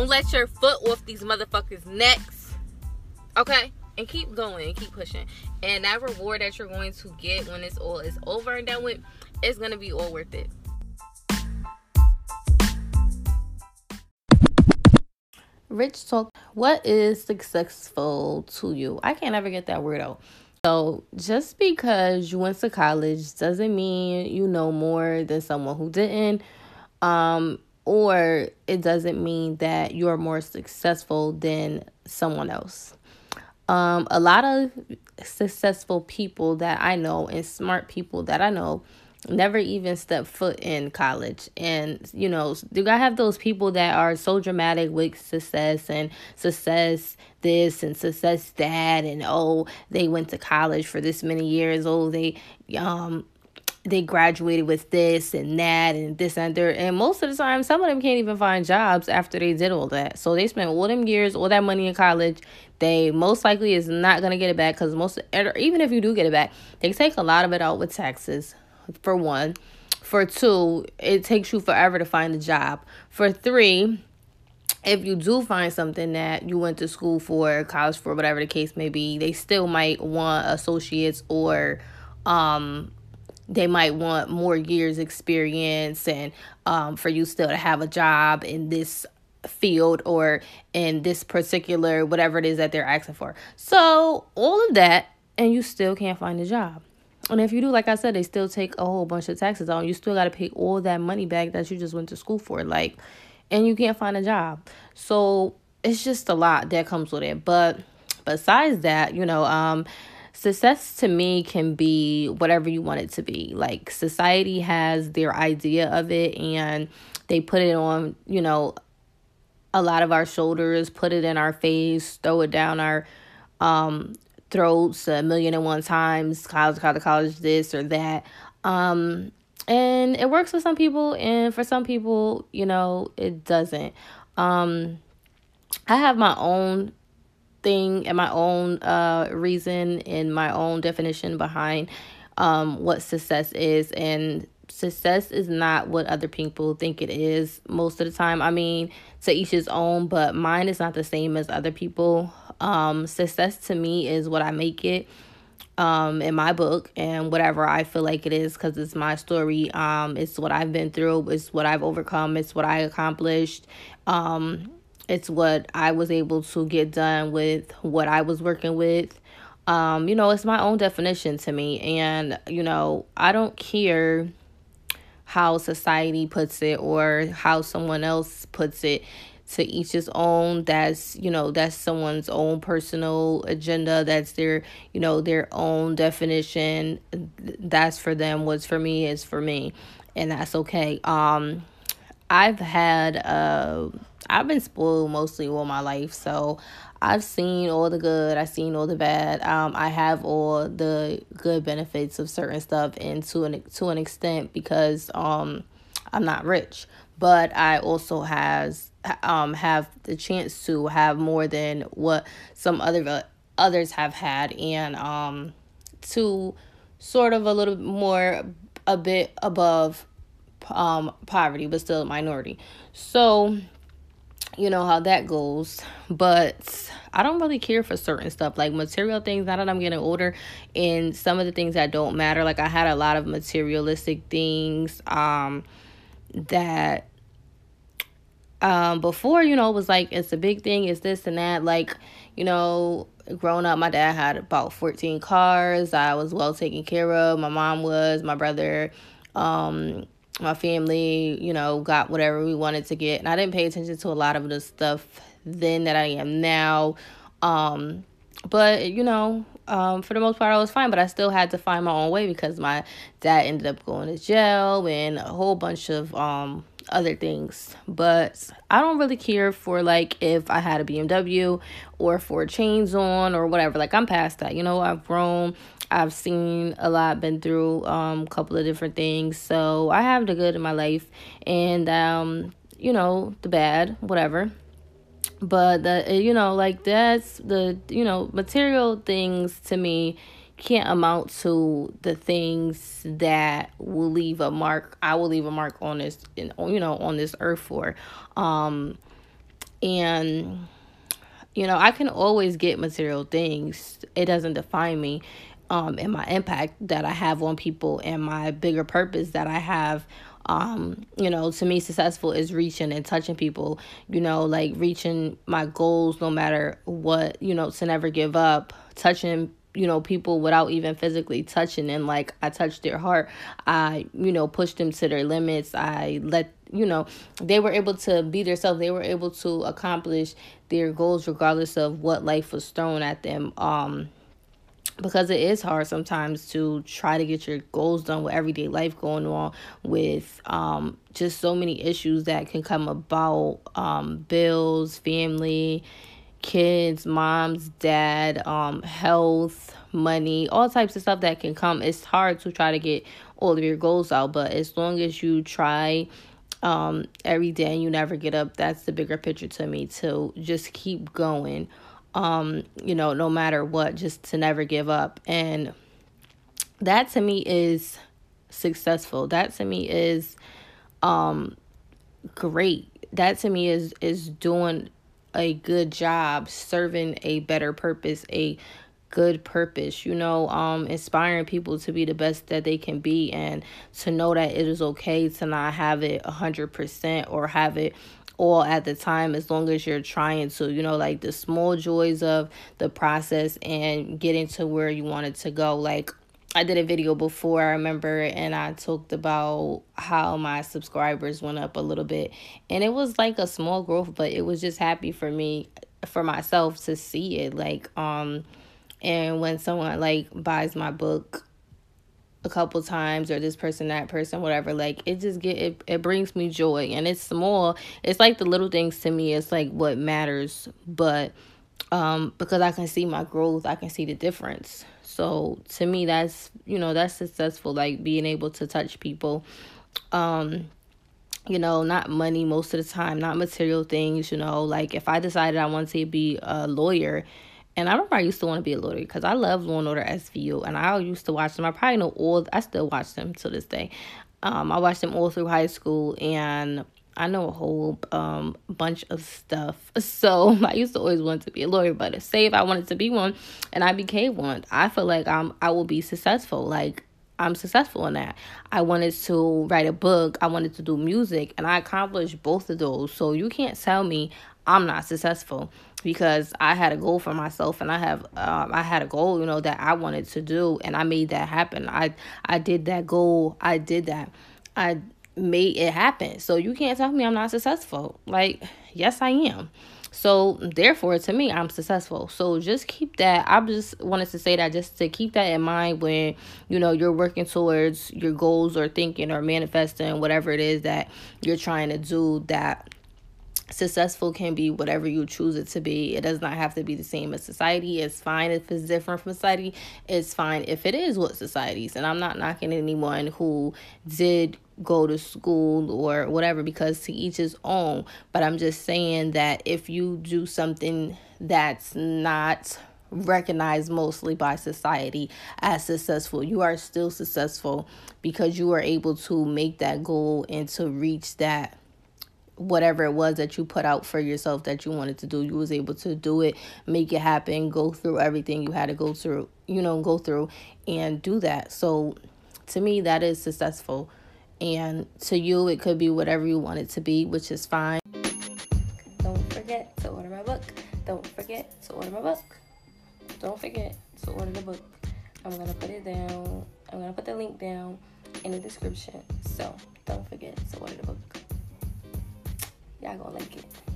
Don't let your foot off these motherfuckers' necks. Okay? And keep going and keep pushing. And that reward that you're going to get when it's all is over and done with, it's gonna be all worth it. Rich talk. What is successful to you? I can't ever get that word out. So, just because you went to college doesn't mean you know more than someone who didn't. Um, or it doesn't mean that you're more successful than someone else. Um, a lot of successful people that I know and smart people that I know never even step foot in college and you know you gotta have those people that are so dramatic with success and success this and success that and oh they went to college for this many years oh they um they graduated with this and that and this and that and most of the time some of them can't even find jobs after they did all that so they spent all them years all that money in college they most likely is not to get it back because most even if you do get it back they take a lot of it out with taxes for one. For two, it takes you forever to find a job. For three, if you do find something that you went to school for, college for, whatever the case may be, they still might want associates or um they might want more years experience and um for you still to have a job in this field or in this particular whatever it is that they're asking for. So, all of that and you still can't find a job. And if you do, like I said, they still take a whole bunch of taxes on. You still got to pay all that money back that you just went to school for. Like, and you can't find a job. So it's just a lot that comes with it. But besides that, you know, um, success to me can be whatever you want it to be. Like society has their idea of it and they put it on, you know, a lot of our shoulders, put it in our face, throw it down our um throats a million and one times, college, college, college, this or that. Um, and it works for some people, and for some people, you know, it doesn't. Um, I have my own thing and my own uh reason and my own definition behind um what success is and success is not what other people think it is most of the time. I mean, to each his own, but mine is not the same as other people. Um, success to me is what I make it um in my book and whatever I feel like it is cuz it's my story. Um it's what I've been through, it's what I've overcome, it's what I accomplished. Um it's what I was able to get done with what I was working with. Um you know, it's my own definition to me. And you know, I don't care how society puts it or how someone else puts it. To each his own. That's you know that's someone's own personal agenda. That's their you know their own definition. That's for them. What's for me is for me. And that's okay. Um i've had uh i've been spoiled mostly all my life so I've seen all the good, I've seen all the bad. Um, I have all the good benefits of certain stuff, and to an to an extent because um, I'm not rich, but I also has um have the chance to have more than what some other others have had, and um, to sort of a little more a bit above um poverty, but still a minority. So you know how that goes. But I don't really care for certain stuff like material things. Now that I'm getting older, and some of the things that don't matter. Like I had a lot of materialistic things um, that um, before you know it was like it's a big thing. It's this and that. Like you know, growing up, my dad had about 14 cars. I was well taken care of. My mom was. My brother. Um, my family, you know, got whatever we wanted to get. And I didn't pay attention to a lot of the stuff then that I am now. Um, but, you know, um, for the most part, I was fine, but I still had to find my own way because my dad ended up going to jail and a whole bunch of um, other things. But I don't really care for like if I had a BMW or for chains on or whatever. Like I'm past that. You know, I've grown. I've seen a lot, been through um, a couple of different things. So I have the good in my life and, um, you know, the bad, whatever. But, the, you know, like that's the, you know, material things to me can't amount to the things that will leave a mark. I will leave a mark on this, you know, on this earth for. Um, And you know, I can always get material things. It doesn't define me um, and my impact that I have on people and my bigger purpose that I have. Um, you know, to me, successful is reaching and touching people, you know, like reaching my goals no matter what, you know, to never give up, touching you know people without even physically touching and like i touched their heart. I you know pushed them to their limits. I let you know they were able to be themselves. They were able to accomplish their goals regardless of what life was thrown at them. Um because it is hard sometimes to try to get your goals done with everyday life going on with um, just so many issues that can come about um, bills family kids moms dad um, health money all types of stuff that can come it's hard to try to get all of your goals out but as long as you try um, every day and you never get up that's the bigger picture to me to just keep going um, you know, no matter what, just to never give up. And that to me is successful. That to me is um great. That to me is is doing a good job serving a better purpose, a good purpose, you know, um inspiring people to be the best that they can be and to know that it is okay to not have it a hundred percent or have it all at the time as long as you're trying to you know like the small joys of the process and getting to where you wanted to go. Like I did a video before, I remember, and I talked about how my subscribers went up a little bit. And it was like a small growth, but it was just happy for me, for myself to see it. Like, um, and when someone like buys my book, a couple times or this person that person whatever like it just get it, it brings me joy and it's small it's like the little things to me it's like what matters but um because i can see my growth i can see the difference so to me that's you know that's successful like being able to touch people um you know not money most of the time not material things you know like if i decided i wanted to be a lawyer and I remember I used to want to be a lawyer because I love Law and Order SVU, and I used to watch them. I probably know all. I still watch them to this day. Um, I watched them all through high school, and I know a whole um bunch of stuff. So I used to always want to be a lawyer, but say if I wanted to be one, and I became one, I feel like I'm I will be successful. Like I'm successful in that. I wanted to write a book. I wanted to do music, and I accomplished both of those. So you can't tell me I'm not successful because I had a goal for myself and I have um, I had a goal you know that I wanted to do and I made that happen. I I did that goal. I did that. I made it happen. So you can't tell me I'm not successful. Like yes I am. So therefore to me I'm successful. So just keep that I just wanted to say that just to keep that in mind when you know you're working towards your goals or thinking or manifesting whatever it is that you're trying to do that successful can be whatever you choose it to be. It does not have to be the same as society. It's fine if it's different from society. It's fine if it is what society's. And I'm not knocking anyone who did go to school or whatever because to each his own. But I'm just saying that if you do something that's not recognized mostly by society as successful. You are still successful because you are able to make that goal and to reach that whatever it was that you put out for yourself that you wanted to do you was able to do it make it happen go through everything you had to go through you know go through and do that so to me that is successful and to you it could be whatever you want it to be which is fine. Don't forget to order my book. Don't forget to order my book. Don't forget to order the book. I'm gonna put it down. I'm gonna put the link down in the description. So don't forget to order the book. Y'all gonna like it.